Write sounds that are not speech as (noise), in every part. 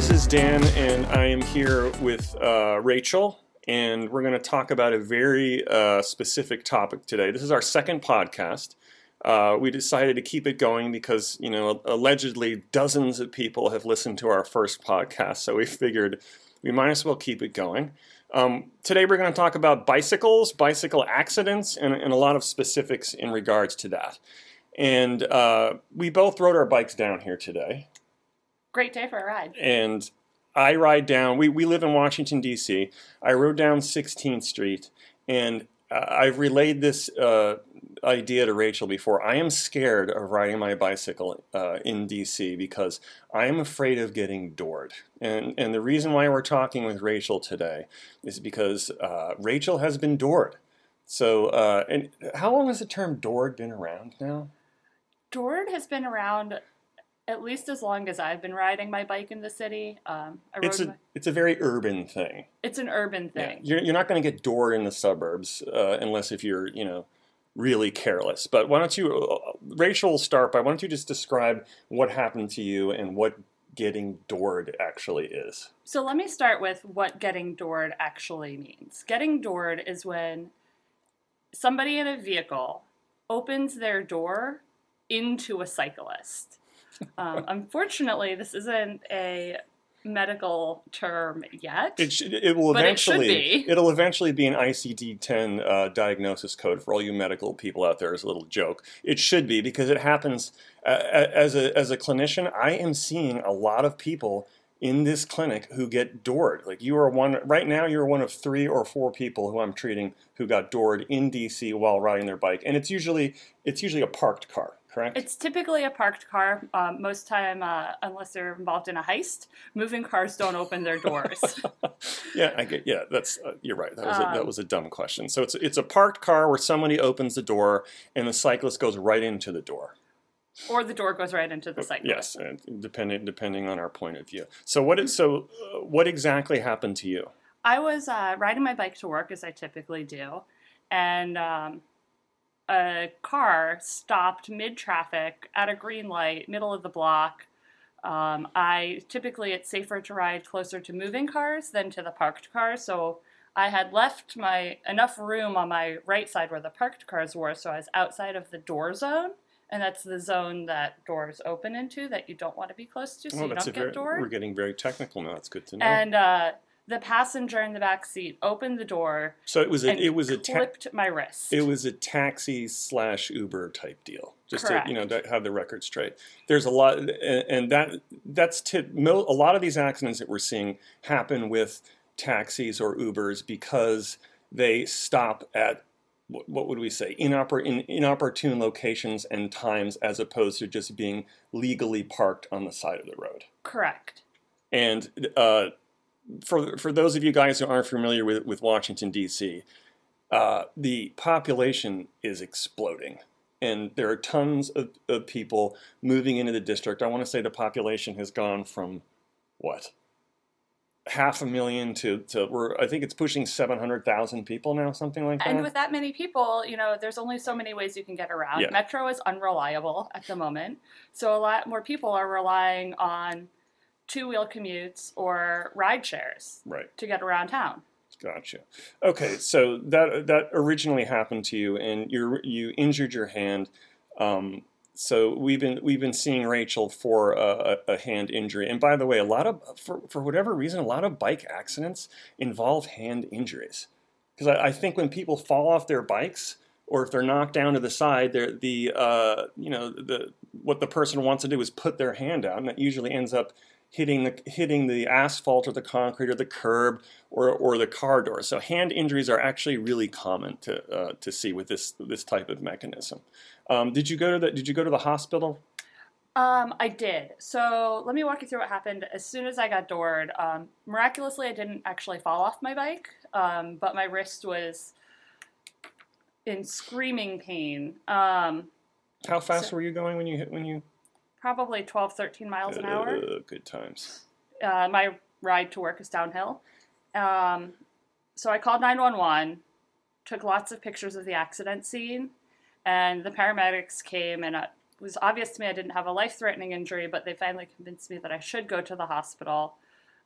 this is Dan, and I am here with uh, Rachel, and we're going to talk about a very uh, specific topic today. This is our second podcast. Uh, we decided to keep it going because, you know, allegedly dozens of people have listened to our first podcast, so we figured we might as well keep it going. Um, today we're going to talk about bicycles, bicycle accidents, and, and, a lot of specifics in regards to that. And uh, we both rode our bikes down here today. Great day for a ride. And I ride down, we, we live in Washington, D.C. I rode down 16th Street, and uh, I've relayed this uh, idea to Rachel before. I am scared of riding my bicycle uh, in DC because I am afraid of getting doored. And, and the reason why we're talking with Rachel today is because uh, Rachel has been doored. So, uh, and how long has the term doored been around now? Doored has been around at least as long as I've been riding my bike in the city. Um, it's a my, it's a very urban thing. It's an urban thing. Yeah. You're, you're not going to get doored in the suburbs uh, unless if you're you know really careless. But why don't you, uh, Rachel, start by why don't you just describe what happened to you and what getting doored actually is? So let me start with what getting doored actually means. Getting doored is when somebody in a vehicle opens their door into a cyclist. Um, unfortunately, this isn't a medical term yet. It, sh- it will eventually. It will eventually be an ICD-10 uh, diagnosis code for all you medical people out there. As a little joke, it should be because it happens. Uh, as a as a clinician, I am seeing a lot of people in this clinic who get doored. Like you are one right now. You're one of three or four people who I'm treating who got doored in DC while riding their bike, and it's usually it's usually a parked car correct? It's typically a parked car. Um, most time, uh, unless they're involved in a heist, moving cars don't open their doors. (laughs) yeah, I get. Yeah, that's uh, you're right. That was um, a, that um, was a dumb question. So it's it's a parked car where somebody opens the door and the cyclist goes right into the door. Or the door goes right into the cyclist. Yes, depending depending on our point of view. So what is so uh, what exactly happened to you? I was uh, riding my bike to work as I typically do, and um, a car stopped mid traffic at a green light, middle of the block. Um, I typically it's safer to ride closer to moving cars than to the parked cars, so I had left my enough room on my right side where the parked cars were, so I was outside of the door zone, and that's the zone that doors open into that you don't want to be close to, so well, you don't get very, doored. We're getting very technical now. That's good to know. And uh, the passenger in the back seat opened the door. So it was a it was a ta- clipped my wrist. It was a taxi slash Uber type deal. Just Correct. to you know to have the record straight. There's a lot, and that that's to, a lot of these accidents that we're seeing happen with taxis or Ubers because they stop at what would we say inoppor- in inopportune locations and times as opposed to just being legally parked on the side of the road. Correct. And uh, for for those of you guys who aren't familiar with with Washington D.C., uh, the population is exploding, and there are tons of, of people moving into the district. I want to say the population has gone from what half a million to, to we're I think it's pushing seven hundred thousand people now, something like that. And with that many people, you know, there's only so many ways you can get around. Yeah. Metro is unreliable at the moment, so a lot more people are relying on two wheel commutes or ride shares right. to get around town. Gotcha. Okay, so that that originally happened to you, and you you injured your hand. Um, so we've been we've been seeing Rachel for a, a, hand injury, and by the way, a lot of for for whatever reason, a lot of bike accidents involve hand injuries. Because I, I, think when people fall off their bikes, or if they're knocked down to the side, they're the uh, you know the what the person wants to do is put their hand out, and that usually ends up hitting the hitting the asphalt or the concrete or the curb or, or the car door. So hand injuries are actually really common to uh, to see with this this type of mechanism. Um, did you go to the Did you go to the hospital? Um, I did. So let me walk you through what happened. As soon as I got doored, um, miraculously I didn't actually fall off my bike, um, but my wrist was in screaming pain. Um, How fast so, were you going when you hit when you probably 12, 13 miles an hour. Uh, good times. Uh, my ride to work is downhill. Um, so I called 911, took lots of pictures of the accident scene, and the paramedics came and it was obvious to me I didn't have a life threatening injury, but they finally convinced me that I should go to the hospital.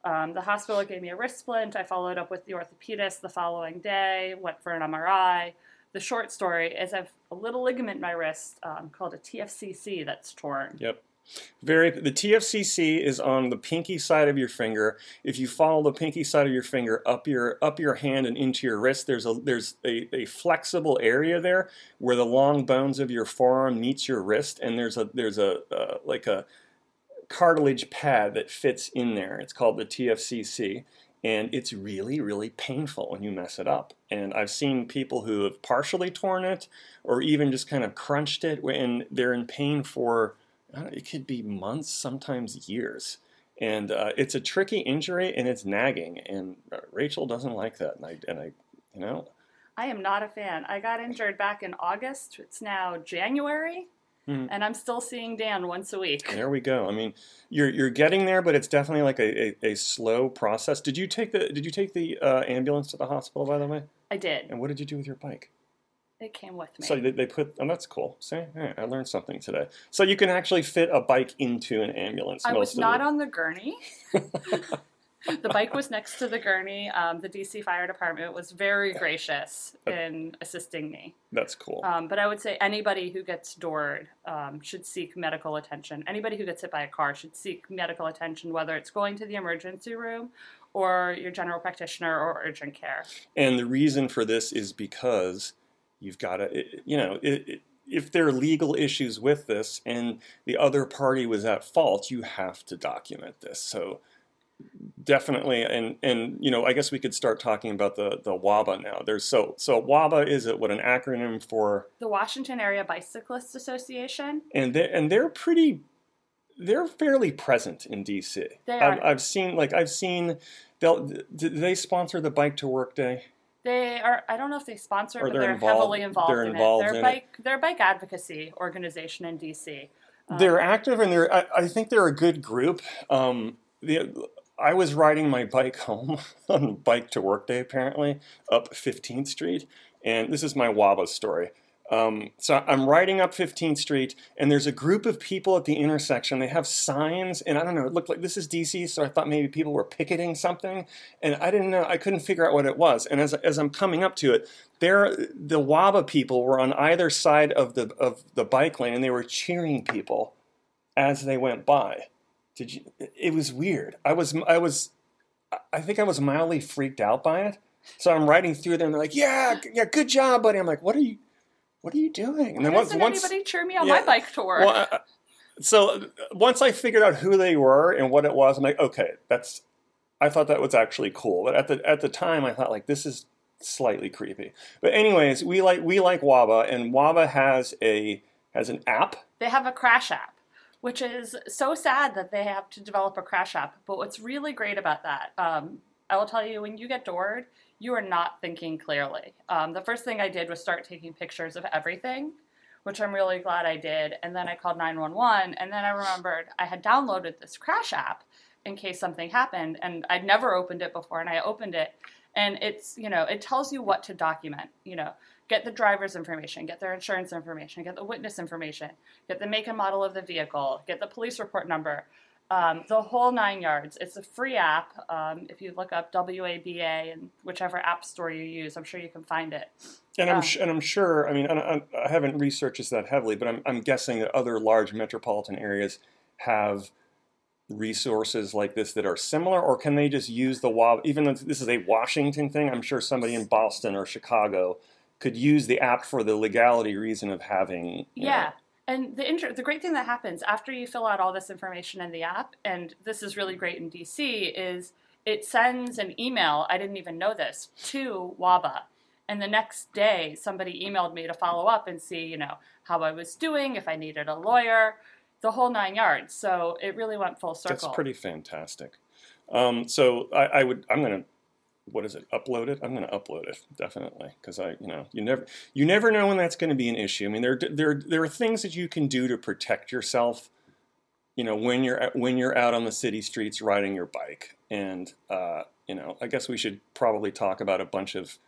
Um, the hospital gave me a wrist splint. I followed up with the orthopedist the following day, went for an MRI. The short story is I have a little ligament in my wrist um, called a TFCC that's torn. Yep. Very. The TFCC is on the pinky side of your finger. If you follow the pinky side of your finger up your up your hand and into your wrist, there's a there's a, a flexible area there where the long bones of your forearm meets your wrist, and there's a there's a uh, like a cartilage pad that fits in there. It's called the TFCC, and it's really really painful when you mess it up. And I've seen people who have partially torn it, or even just kind of crunched it, and they're in pain for it could be months, sometimes years. And uh, it's a tricky injury and it's nagging. And uh, Rachel doesn't like that. And I, and I, you know. I am not a fan. I got injured back in August. It's now January. Mm-hmm. And I'm still seeing Dan once a week. There we go. I mean, you're you're getting there, but it's definitely like a, a, a slow process. Did you take the Did you take the uh, ambulance to the hospital? By the way, I did. And what did you do with your bike? It came with me. So they, they put, oh, that's cool. See, I learned something today. So you can actually fit a bike into an ambulance. I was not on the gurney. (laughs) (laughs) the bike was next to the gurney. Um, the DC Fire Department was very gracious in assisting me. That's cool. Um, but I would say anybody who gets doored um, should seek medical attention. Anybody who gets hit by a car should seek medical attention, whether it's going to the emergency room or your general practitioner or urgent care. And the reason for this is because You've got to, you know, it, it, if there are legal issues with this and the other party was at fault, you have to document this. So definitely, and and you know, I guess we could start talking about the the WABA now. There's so so WABA is it what an acronym for the Washington Area Bicyclists Association, and they and they're pretty. They're fairly present in DC. They are. I've, I've seen like I've seen. They'll do they sponsor the Bike to Work Day? They are. I don't know if they sponsor, but they're, they're involved, heavily involved they're in involved it. They're in bike. It. They're a bike advocacy organization in DC. Um, they're active, and they're. I, I, think they're a good group. Um, the, I was riding my bike (laughs) home on Bike to Work Day, apparently up 15th Street, and this is my WABA story. Um, so I'm riding up 15th Street, and there's a group of people at the intersection. They have signs, and I don't know. It looked like this is DC, so I thought maybe people were picketing something, and I didn't know. I couldn't figure out what it was. And as as I'm coming up to it, there the WABA people were on either side of the of the bike lane, and they were cheering people as they went by. Did you? It was weird. I was I was I think I was mildly freaked out by it. So I'm riding through there, and they're like, "Yeah, yeah, good job, buddy." I'm like, "What are you?" what are you doing? And then once, once anybody cheer me on yeah, my bike tour. Well, uh, so once I figured out who they were and what it was, I'm like, okay, that's. I thought that was actually cool, but at the at the time, I thought like this is slightly creepy. But anyways, we like we like WABA, and WABA has a has an app. They have a crash app, which is so sad that they have to develop a crash app. But what's really great about that, um, I will tell you, when you get doored, you are not thinking clearly. Um, the first thing I did was start taking pictures of everything, which I'm really glad I did. And then I called 911, and then I remembered I had downloaded this crash app in case something happened, and I'd never opened it before, and I opened it, and it's you know it tells you what to document. You know, get the driver's information, get their insurance information, get the witness information, get the make and model of the vehicle, get the police report number. Um, the whole nine yards. It's a free app. Um, if you look up WABA and whichever app store you use, I'm sure you can find it. And I'm um, sh- and I'm sure. I mean, I, I haven't researched this that heavily, but I'm I'm guessing that other large metropolitan areas have resources like this that are similar, or can they just use the WAB? Even though this is a Washington thing, I'm sure somebody in Boston or Chicago could use the app for the legality reason of having. Yeah. Know, and the inter- the great thing that happens after you fill out all this information in the app, and this is really great in DC, is it sends an email. I didn't even know this to WABA, and the next day somebody emailed me to follow up and see, you know, how I was doing, if I needed a lawyer, the whole nine yards. So it really went full circle. That's pretty fantastic. Um, so I, I would I'm going to what is it upload it? I'm going to upload it definitely because i you know you never you never know when that's going to be an issue. I mean there there there are things that you can do to protect yourself you know when you're when you're out on the city streets riding your bike. And uh, you know i guess we should probably talk about a bunch of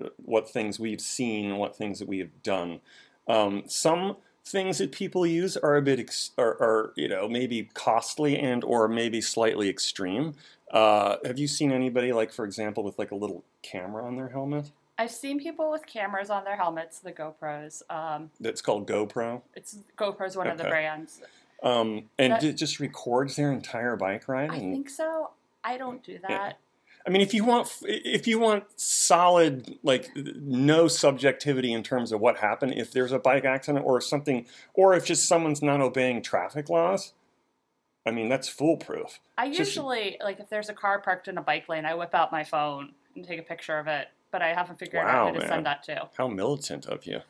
uh, what things we've seen what things that we have done. Um, some things that people use are a bit ex- are, are, you know maybe costly and or maybe slightly extreme Uh, have you seen anybody like, for example, with like a little camera on their helmet? I've seen people with cameras on their helmets, the GoPros. Um, That's called GoPro, it's GoPro's one of the brands. um, and That- it just records their entire bike ride. I think so. I don't do that. I mean, if you want, if you want solid, like no subjectivity in terms of what happened, if there's a bike accident or something, or if just someone's not obeying traffic laws, I mean, that's foolproof. I Just- usually like if there's a car parked in a bike lane, I whip out my phone and take a picture of it. But I haven't figured Wow, out how to send that to. How militant of you.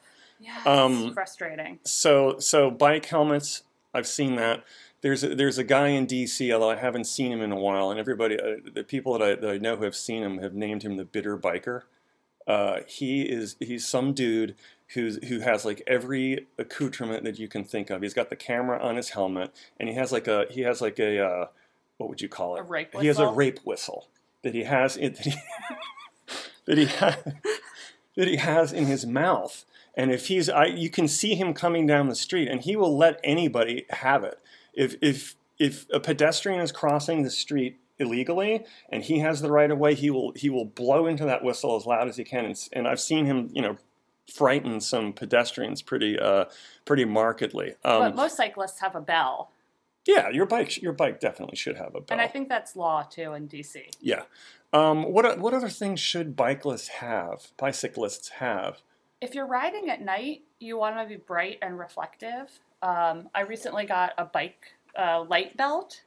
Yeah, Um, it's frustrating. So, so bike helmets, I've seen that. There's a, there's a guy in DC, although I haven't seen him in a while, and everybody, uh, the people that I, that I know who have seen him have named him the bitter biker. Uh, he is he's some dude who's who has like every accoutrement that you can think of. He's got the camera on his helmet, and he has like a he has like a uh, what would you call it? A rape He has a rape whistle that he has in, that he (laughs) that he ha- that he has in his mouth. And if he's, I, you can see him coming down the street, and he will let anybody have it. If if if a pedestrian is crossing the street illegally and he has the right of way, he will he will blow into that whistle as loud as he can. And, and I've seen him, you know, frighten some pedestrians pretty uh, pretty markedly. but Um, most cyclists have a bell, yeah, your bike your bike definitely should have a bell. and I think that's law too in DC. Yeah. Um, what what other things should bicyclists have? Bicyclists have? If you're riding at night, you want to be bright and reflective. Um, I recently got a bike uh, light belt,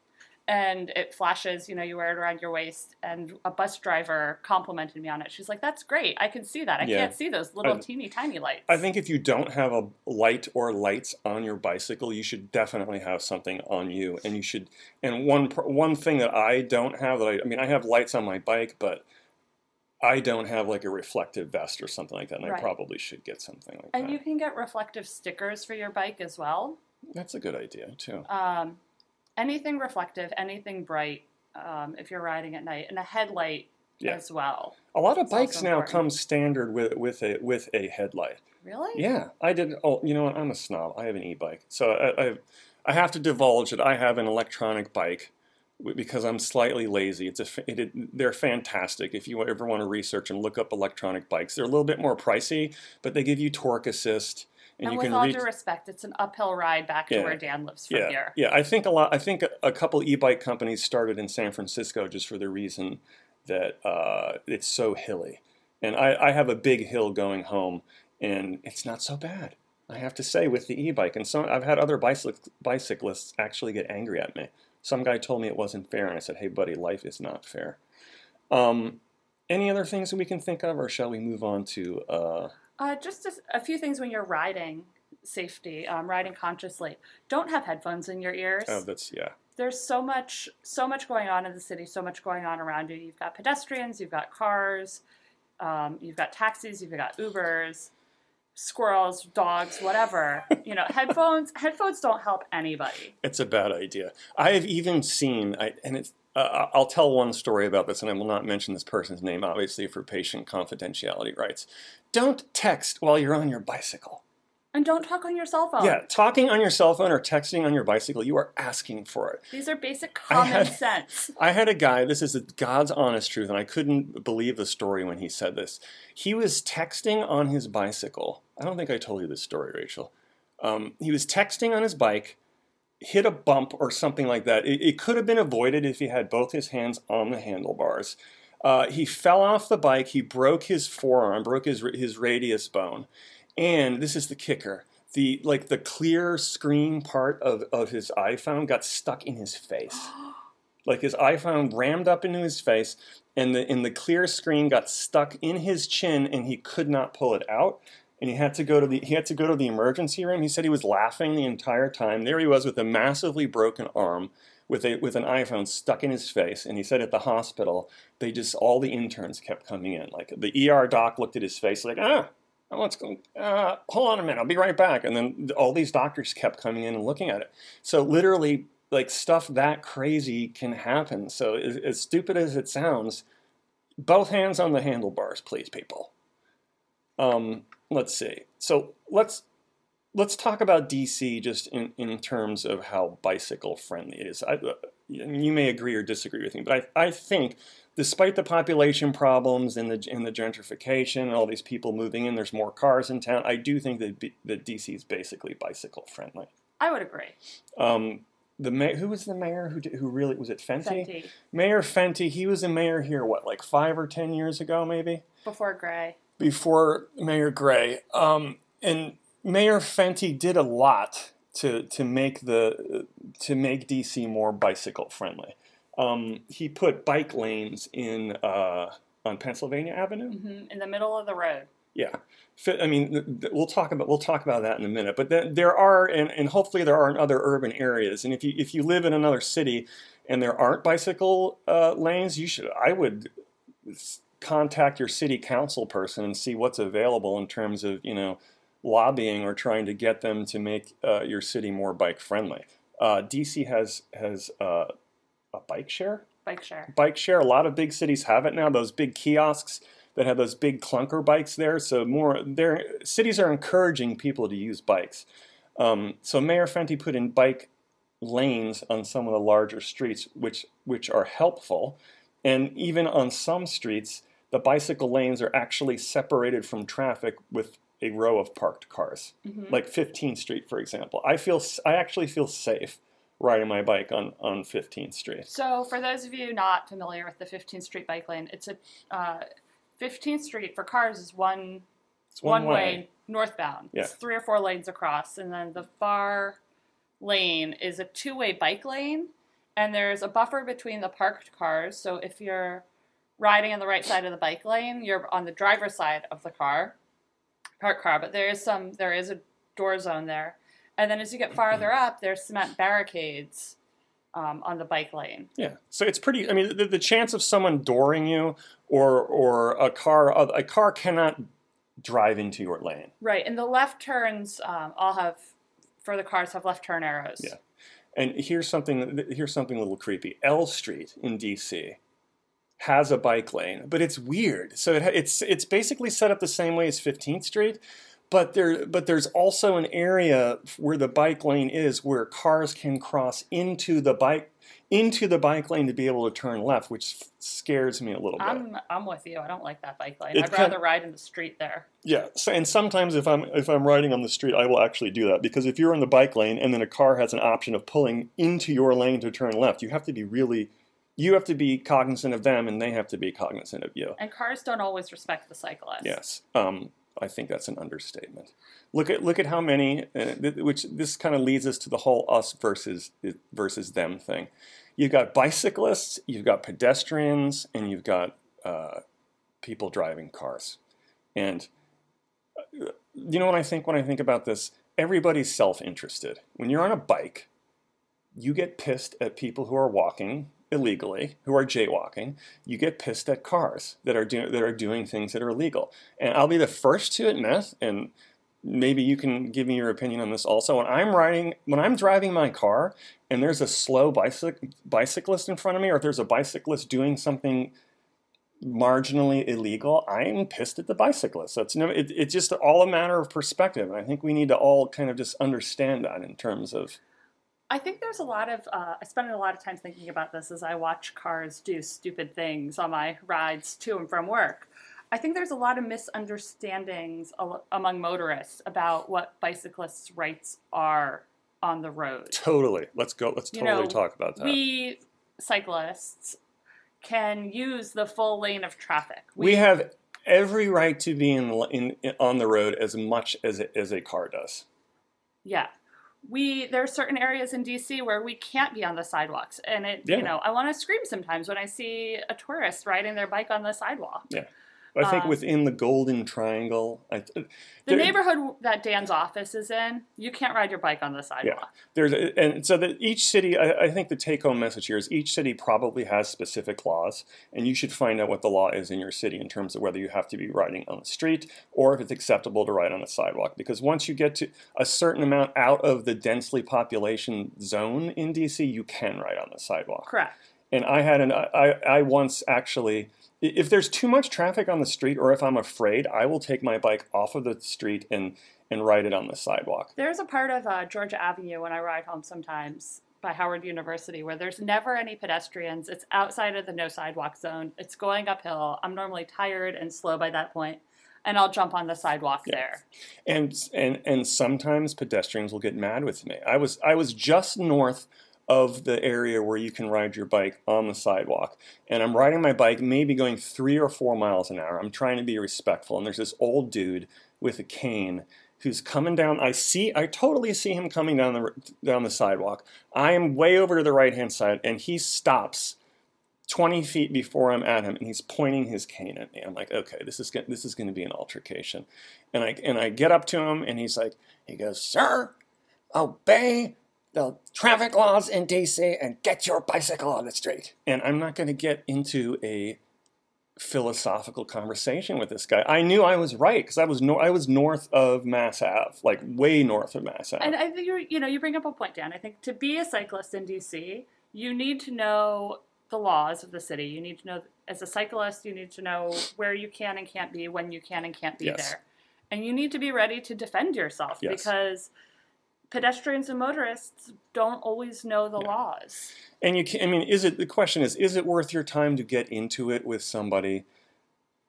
and it flashes. You know, you wear it around your waist. And a bus driver complimented me on it. She's like, "That's great. I can see that. I Yeah. can't see those little I- teeny tiny lights." I think if you don't have a light or lights on your bicycle, you should definitely have something on you. And you should. And one one thing that I don't have that I, I mean, I have lights on my bike, but I don't have like a reflective vest or something like that. And I probably should get something like And that. And you can get reflective stickers for your bike as well. That's a good idea too. Um, anything reflective, anything bright, um, if you're riding at night, and a headlight Yeah. as well. A lot of bikes now important. come standard with with a with a headlight. Really? Yeah, I did. Oh, you know what? I'm a snob. I have an e-bike, so I, I, I have to divulge that I have an electronic bike because I'm slightly lazy. It's a, it, it- they're fantastic. If you ever want to research and look up electronic bikes, they're a little bit more pricey, but they give you torque assist, and, And, with all reach. due respect, it's an uphill ride back to where Dan lives from Yeah, here. yeah. I think a lot. I think a, a couple e-bike companies started in San Francisco just for the reason that uh, it's so hilly, and I, I have a big hill going home, and it's not so bad. I have to say with the e-bike, and some I've had other bicyc- bicyclists actually get angry at me. Some guy told me it wasn't fair, and I said, "Hey, buddy, life is not fair." Um, any other things that we can think of, or shall we move on to? Uh, Uh, just a, a few things when you're riding safety, um, riding consciously. Don't have headphones in your ears. oh, that's yeah. There's so much, so much going on in the city, so much going on around you. You've got pedestrians, you've got cars, um, you've got taxis, you've got Ubers, squirrels, dogs, whatever. you know, (laughs) headphones. Headphones don't help anybody. It's a bad idea. I have even seen, I, and it's. Uh, I'll tell one story about this, and I will not mention this person's name, obviously for patient confidentiality rights. Don't text while you're on your bicycle. And don't talk on your cell phone. Yeah, talking on your cell phone or texting on your bicycle, you are asking for it. These are basic I common had- sense. (laughs) I had a guy, this is God's honest truth, and I couldn't believe the story when he said this. He was texting on his bicycle. I don't think I told you this story, Rachel. Um, he was texting on his bike, hit a bump or something like that. It, it could have been avoided if he had both his hands on the handlebars. Uh, he fell off the bike. He broke his forearm, broke his his radius bone, and this is the kicker: the like the clear screen part of of his iPhone got stuck in his face. (gasps) Like his iPhone rammed up into his face, and the and the clear screen got stuck in his chin, and he could not pull it out. And he had to go to the he had to go to the emergency room. He said he was laughing the entire time. There he was with a massively broken arm, with a with an iPhone stuck in his face. And he said at the hospital, they just all the interns kept coming in. Like the ER doc looked at his face like ah. What's going? Uh, hold on a minute. I'll be right back. And then all these doctors kept coming in and looking at it. So literally, like stuff that crazy can happen. So as, as stupid as it sounds, both hands on the handlebars, please, people. Um, let's see. So let's let's talk about DC just in, in terms of how bicycle friendly it is. I, you may agree or disagree with me, but I, I think despite the population problems and the and the gentrification and all these people moving in, there's more cars in town. I do think that B, that DC is basically bicycle friendly. I would agree. Um, the ma- who was the mayor who did, who really was it Fenty? Fenty Mayor Fenty. He was a mayor here what like five or ten years ago maybe before Gray. Before Mayor Gray. Um, and Mayor Fenty did a lot to to make the to make DC more bicycle friendly. Um, he put bike lanes in uh, on Pennsylvania Avenue. hmm In the middle of the road. Yeah, I mean we'll talk about we'll talk about that in a minute. But there are and, and hopefully there are in other urban areas. And if you if you live in another city and there aren't bicycle uh, lanes, you should I would contact your city council person and see what's available in terms of you know lobbying or trying to get them to make uh, your city more bike friendly. Uh, DC has has uh, a bike share Bike share. bike share. A lot of big cities have it now. Those big kiosks that have those big clunker bikes there. So more, their cities are encouraging people to use bikes. Um, so Mayor Fenty put in bike lanes on some of the larger streets, which which are helpful. And even on some streets, the bicycle lanes are actually separated from traffic with a row of parked cars, hmm like 15th Street, for example. I feel I actually feel safe riding my bike on on 15th Street. So, for those of you not familiar with the 15th Street bike lane, it's a uh, 15th Street for cars is one It's one, way. northbound. Yeah. It's three or four lanes across, and then the far lane is a two-way bike lane, and there's a buffer between the parked cars. So if you're riding on the right side of the bike lane, you're on the driver's side of the car, parked car. But there is some there is a door zone there, and then as you get farther up, there's cement barricades. Um, on the bike lane, Yeah, so it's pretty. I mean, the, the chance of someone dooring you or or a car a car cannot drive into your lane. right? And the left turns um, all have for the cars have left turn arrows. Yeah. And here's something. Here's something a little creepy. L Street in DC has a bike lane, but it's weird. So it, it's it's basically set up the same way as 15th Street, but there but there's also an area where the bike lane is where cars can cross into the bike into the bike lane to be able to turn left, which scares me a little bit. I'm I'm with you. I don't like that bike lane. It I'd rather ride in the street there. Yeah, so, and sometimes if I'm if I'm riding on the street, I will actually do that because if you're in the bike lane and then a car has an option of pulling into your lane to turn left, you have to be really, you have to be cognizant of them and they have to be cognizant of you. And cars don't always respect the cyclist. Yes, um, I think that's an understatement. Look at look at how many, uh, th- which this kind of leads us to the whole us versus versus them thing. You've got bicyclists, you've got pedestrians, and you've got uh, people driving cars. And uh, you know what I think when I think about this? Everybody's self-interested. When you're on a bike, you get pissed at people who are walking illegally, who are jaywalking. You get pissed at cars that are doing that are doing things that are illegal. And I'll be the first to admit, and maybe you can give me your opinion on this also. When I'm riding, when I'm driving my car, and there's a slow bicyc- bicyclist in front of me, or if there's a bicyclist doing something marginally illegal, I'm pissed at the bicyclist. So it's no, it, it's just all a matter of perspective, and I think we need to all kind of just understand that in terms of I think there's a lot of. Uh, I spend a lot of time thinking about this as I watch cars do stupid things on my rides to and from work. I think there's a lot of misunderstandings among motorists about what bicyclists' rights are on the road. totally. Let's go. Let's You totally know, talk about that. We cyclists can use the full lane of traffic. we have every right to be in, in, in on the road as much as a, as a car does. Yeah. We there are certain areas in DC where we can't be on the sidewalks, and it Yeah. you know I want to scream sometimes when I see a tourist riding their bike on the sidewalk. I think Uh, within the Golden Triangle, I, The there- neighborhood that Dan's office is in, you can't ride your bike on the sidewalk. Yeah. there's a, and so that each city, I, I think the take-home message here is each city probably has specific laws, and you should find out what the law is in your city in terms of whether you have to be riding on the street or if it's acceptable to ride on a sidewalk. Because once you get to a certain amount out of the densely population zone in DC, you can ride on the sidewalk. Correct. And I had an I, I once actually if there's too much traffic on the street or if I'm afraid, I will take my bike off of the street and and ride it on the sidewalk. There's a part of uh, Georgia Avenue when I ride home sometimes by Howard University where there's never any pedestrians. It's outside of the no sidewalk zone. It's going uphill. I'm normally tired and slow by that point, and I'll jump on the sidewalk Yeah. there. and and and sometimes pedestrians will get mad with me. I was I was just north of the area where you can ride your bike on the sidewalk, and I'm riding my bike, maybe going three or four miles an hour. I'm trying to be respectful, and there's this old dude with a cane who's coming down. I see, I totally see him coming down the down the sidewalk. I am way over to the right hand side, and he stops. 20 feet before I'm at him, and he's pointing his cane at me. I'm like, okay, this is this is going to be an altercation, and I and I get up to him, and he's like, he goes, sir, obey the traffic laws in DC and get your bicycle on the street. And I'm not going to get into a philosophical conversation with this guy. I knew I was right because I was no, I was north of Mass Ave, like way north of Mass Ave. And I think you you know you bring up a point, Dan. I think to be a cyclist in DC, you need to know the laws of the city. You need to know as a cyclist, you need to know where you can and can't be, when you can and can't be Yes. there, and you need to be ready to defend yourself Yes. because pedestrians and motorists don't always know the Yeah. laws. And you can, I mean, is it, the question is, is it worth your time to get into it with somebody?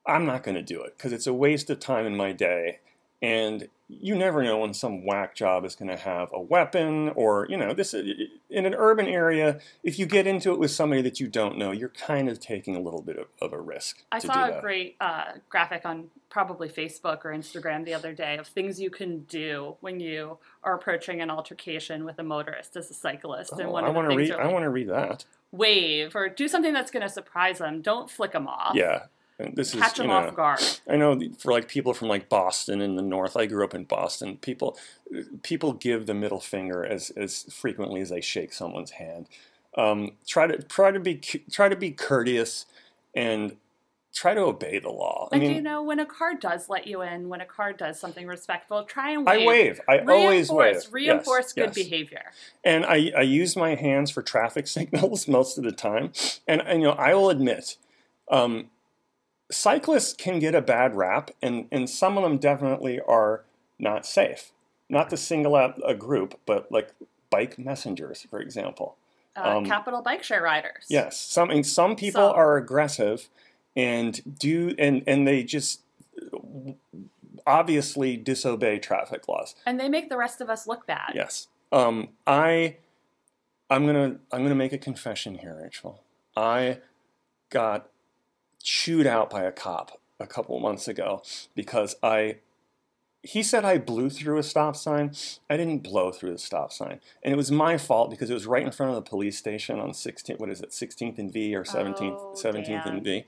I'm not going to do it because it's a waste of time in my day. And you never know when some whack job is going to have a weapon or, you know, this in an urban area, if you get into it with somebody that you don't know, you're kind of taking a little bit of, of a risk. I saw a that. great uh, graphic on probably Facebook or Instagram the other day of things you can do when you are approaching an altercation with a motorist as a cyclist. and Oh, one I of the want to things read. are I want to read that. wave or do something that's going to surprise them. Don't flick them off. Yeah, and this Catch is them you know, off guard. I know for like people from like Boston in the north. I grew up in Boston. People people give the middle finger as as frequently as they shake someone's hand. Um, try to try to be try to be courteous and try to obey the law. I And mean, you know, when a car does let you in, when a car does something respectful, try and wave. I wave. I always wave. Reinforce, reinforce Yes, good yes. behavior. and I, I use my hands for traffic (laughs) signals most of the time. And, and you know, I will admit, um, cyclists can get a bad rap, and, and some of them definitely are not safe. Not to single out a group, but like bike messengers, for example. Uh, Um, capital bike share riders. Yes, some and some people Some. are aggressive, and do and and they just obviously disobey traffic laws. And they make the rest of us look bad. Yes. Um, I, I'm gonna, I'm gonna make a confession here, Rachel. I got chewed out by a cop a couple months ago because I, he said I blew through a stop sign. I didn't blow through the stop sign, and it was my fault because it was right in front of the police station on 16th. What is it, 16th and V or 17th, Oh, 17th Dan. and V.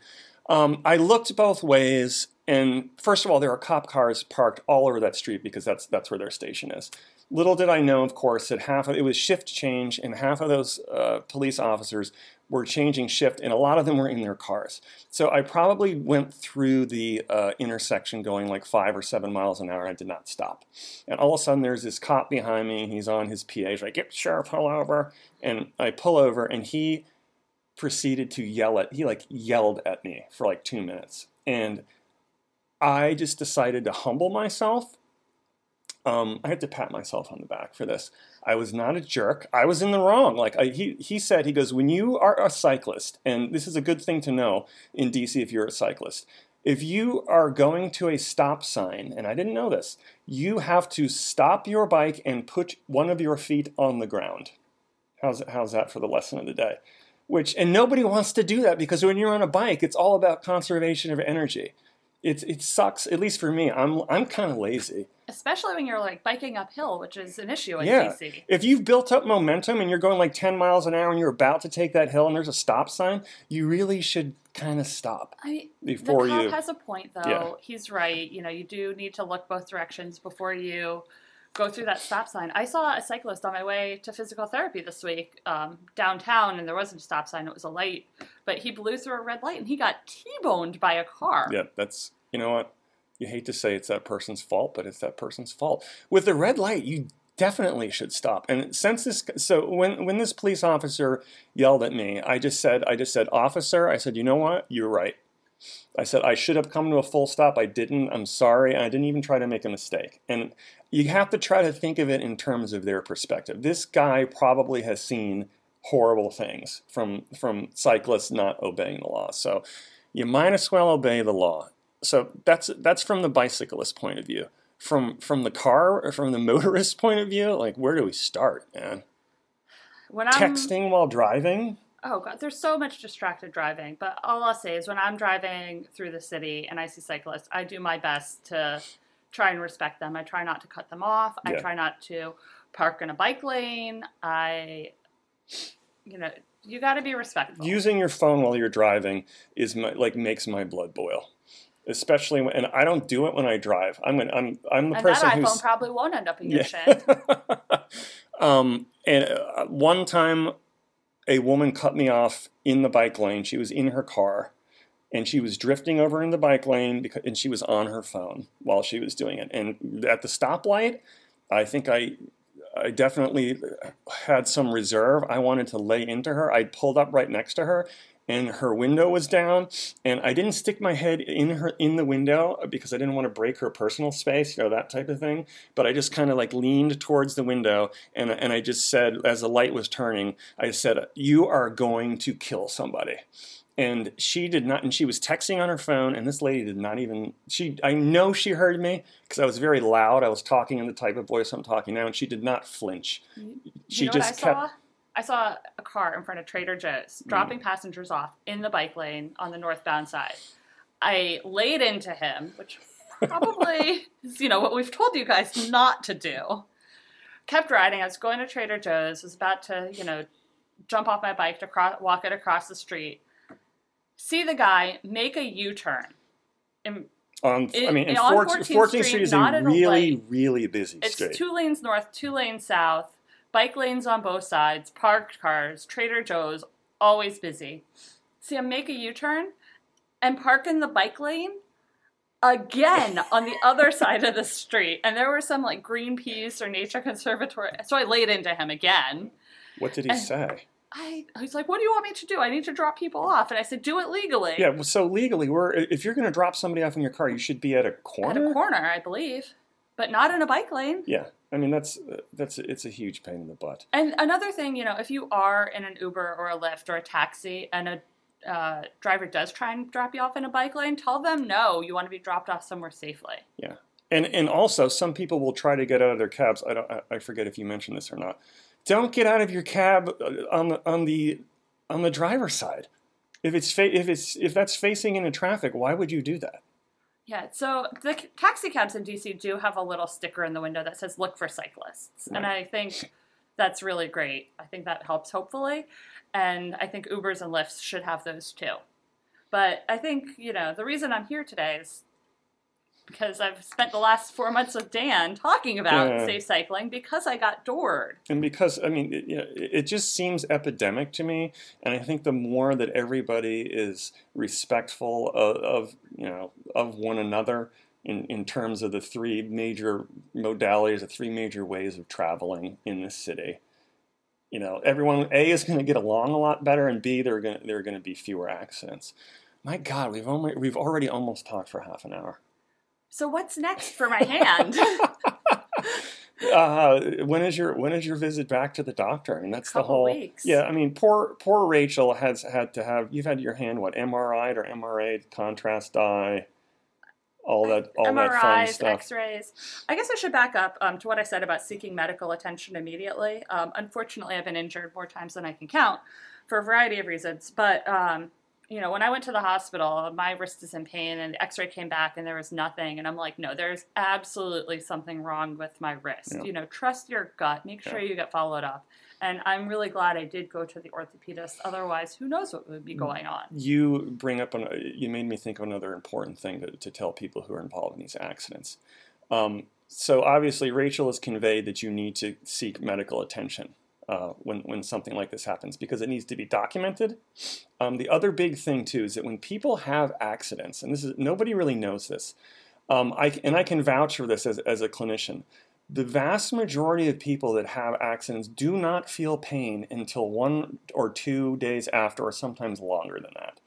Um, I looked both ways, and first of all, there are cop cars parked all over that street because that's that's where their station is. Little did I know, of course, that half of it was shift change, and half of those uh, police officers were changing shift, and a lot of them were in their cars. So I probably went through the uh, intersection going like five or seven miles an hour. I did not stop, and all of a sudden there's this cop behind me. He's on his PA. He's like, "Get sheriff, pull over!" And I pull over, and he proceeded to yell at he like yelled at me for like two minutes and i just decided to humble myself um, i had to pat myself on the back for this. I was not a jerk. I was in the wrong. Like I, he, he said he goes when you are a cyclist and this is a good thing to know in dc if you're a cyclist if you are going to a stop sign and i didn't know this you have to stop your bike and put one of your feet on the ground. How's, how's that for the lesson of the day? Which and nobody wants to do that because when you're on a bike it's all about conservation of energy it, it sucks at least for me i'm, I'm kind of lazy Especially when you're like biking uphill, which is an issue in Yeah. DC. if you've built up momentum and you're going like 10 miles an hour and you're about to take that hill and there's a stop sign you really should kind of stop I before the cop you has a point though. Yeah. He's right. You know, you do need to look both directions before you go through that stop sign. I saw a cyclist on my way to physical therapy this week um, downtown, and there wasn't a stop sign; it was a light. But he blew through a red light, and he got T-boned by a car. yeah that's you know what you hate to say it's that person's fault but it's that person's fault with the red light you definitely should stop and since this so when when this police officer yelled at me i just said i just said officer i said you know what you're right I said, I should have come to a full stop. I didn't. I'm sorry. I didn't even try to make a mistake. And you have to try to think of it in terms of their perspective. This guy probably has seen horrible things from, from cyclists not obeying the law. So you might as well obey the law. So that's, that's from the bicyclist point of view. From, from the car or from the (laughs) motorist point of view, like where do we start, man? When I'm Texting while driving? Oh god, there's so much distracted driving. But all I'll say is when I'm driving through the city and I see cyclists, I do my best to try and respect them. I try not to cut them off. I try not to park in a bike lane. I you know, you got to be respectful. using your phone while you're driving is my, like makes my blood boil especially when and i don't do it when i drive i'm i'm i'm the and person that iPhone who's probably won't end up in your Yeah. shed. (laughs) um and uh, one time a woman cut me off in the bike lane she was in her car and she was drifting over in the bike lane because, and she was on her phone while she was doing it and at the stoplight i think i I definitely had some reserve. I wanted to lay into her. I pulled up right next to her, and her window was down. And I didn't stick my head in her in the window because I didn't want to break her personal space, you know that type of thing. But I just kind of like leaned towards the window, and and I just said, as the light was turning, I said, "You are going to kill somebody." And she did not, and she was texting on her phone, and this lady did not even. She, I know she heard me because I was very loud. I was talking in the type of voice I'm talking now, and she did not flinch. She you know just kept. saw? I saw a car in front of Trader Joe's dropping Mm. passengers off in the bike lane on the northbound side. I laid into him, which probably (laughs) is, you know, what we've told you guys not to do. Kept riding. I was going to Trader Joe's. Was about to, you know, jump off my bike to cross, walk it across the street. See the guy make a U-turn. And On, I mean, and on 14th, 14th 14th Street, Street is a really, really busy It's street. two lanes north, two lanes south, bike lanes on both sides, parked cars, Trader Joe's, always busy. See him make a U turn and park in the bike lane again (laughs) on the other side of the street. And there were some like Greenpeace or Nature Conservatory. So I laid into him again. what did he and- say? I he's like, What do you want me to do? I need to drop people off. And I said, Do it legally. Yeah, well, so legally, we're if you're going to drop somebody off in your car, you should be at a corner. At a corner, I believe. But not in a bike lane. Yeah, I mean that's that's it's a huge pain in the butt. And another thing, you know, if you are in an Uber or a Lyft or a taxi and a uh, driver does try and drop you off in a bike lane, tell them no, you want to be dropped off somewhere safely. Yeah, and and also, some people will try to get out of their cabs. I don't. I- forget if you mentioned this or not. Don't get out of your cab uh, on the on the on the driver's side. If it's fa- if it's if that's facing into traffic, why would you do that? Yeah, so the taxi cabs in DC do have a little sticker in the window that says "Look for cyclists," and I think that's really great. I think that helps hopefully, and I think Ubers and Lyfts should have those too. But I think you know the reason I'm here today is because I've spent the last four months with Dan talking about Yeah. safe cycling because I got doored. And because I mean, it, you know, it just seems epidemic to me, and I think the more that everybody is respectful of, of you know of one another in, in terms of the three major modalities, the three major ways of traveling in this city, you know, everyone A is going to get along a lot better, and B there are going to, there are going to be fewer accidents. My God, we've only we've already almost talked for half an hour. So what's next for my hand? (laughs) uh, when is your when is your visit back to the doctor? I mean, that's the whole. weeks. Yeah, I mean, poor poor Rachel has had to have. You've had your hand what MRI'd or MRA contrast dye, all that all that fun MRIs, stuff. X-rays. I guess I should back up um, to what I said about seeking medical attention immediately. Um, unfortunately, I've been injured more times than I can count for a variety of reasons. But um, you know, when I went to the hospital, my wrist is in pain, and the X-ray came back, and there was nothing. And I'm like, no, there's absolutely something wrong with my wrist. Yeah. You know, trust your gut. Make sure Yeah. you get followed up. And I'm really glad I did go to the orthopedist. Otherwise, who knows what would be Mm. going on? You bring up an, you made me think of another important thing to, to tell people who are involved in these accidents. Um, so obviously, Rachel has conveyed that you need to seek medical attention uh, when when something like this happens because it needs to be documented. Um, the other big thing too is that when people have accidents, and this is nobody really knows this, um, I and I can vouch for this as as a clinician. The vast majority of people that have accidents do not feel pain until one or two days after, or sometimes longer than that.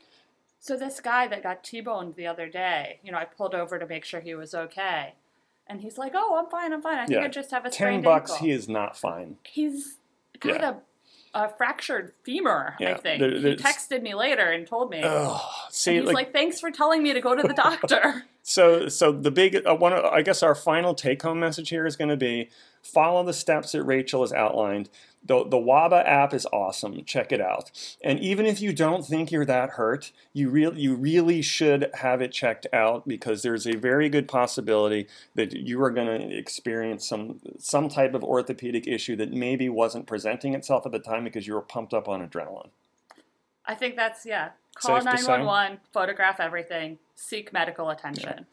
So this guy that got T-boned the other day, you know, I pulled over to make sure he was okay. And he's like, "Oh, I'm fine. I'm fine. I think Yeah. I just have a Ten bucks, ankle." he is not fine. he's Yeah. a, a fractured femur. I think there- he texted me later and told me. Ugh. See, he's like, "Thanks for telling me to go to the doctor." (laughs) So, so the big uh, one. I guess our final take-home message here is going to be: follow the steps that Rachel has outlined. The the WABA app is awesome. Check it out. And even if you don't think you're that hurt, you really you really should have it checked out because there's a very good possibility that you are going to experience some some type of orthopedic issue that maybe wasn't presenting itself at the time because you were pumped up on adrenaline. I think that's yeah. Call Safe to say? 911, photograph everything, seek medical attention.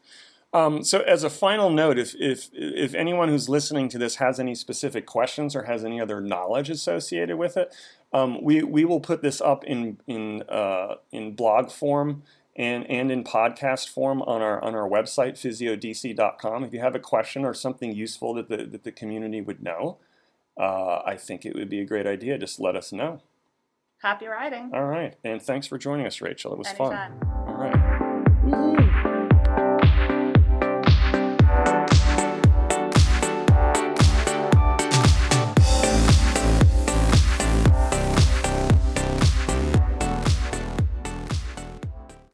Um, so, as a final note, if, if if anyone who's listening to this has any specific questions or has any other knowledge associated with it, um, we we will put this up in in uh, in blog form and and in podcast form on our on our website physiodc.com. If you have a question or something useful that the that the community would know, uh, I think it would be a great idea. Just let us know. Happy riding. All right, and thanks for joining us, Rachel. It was fun. Anytime.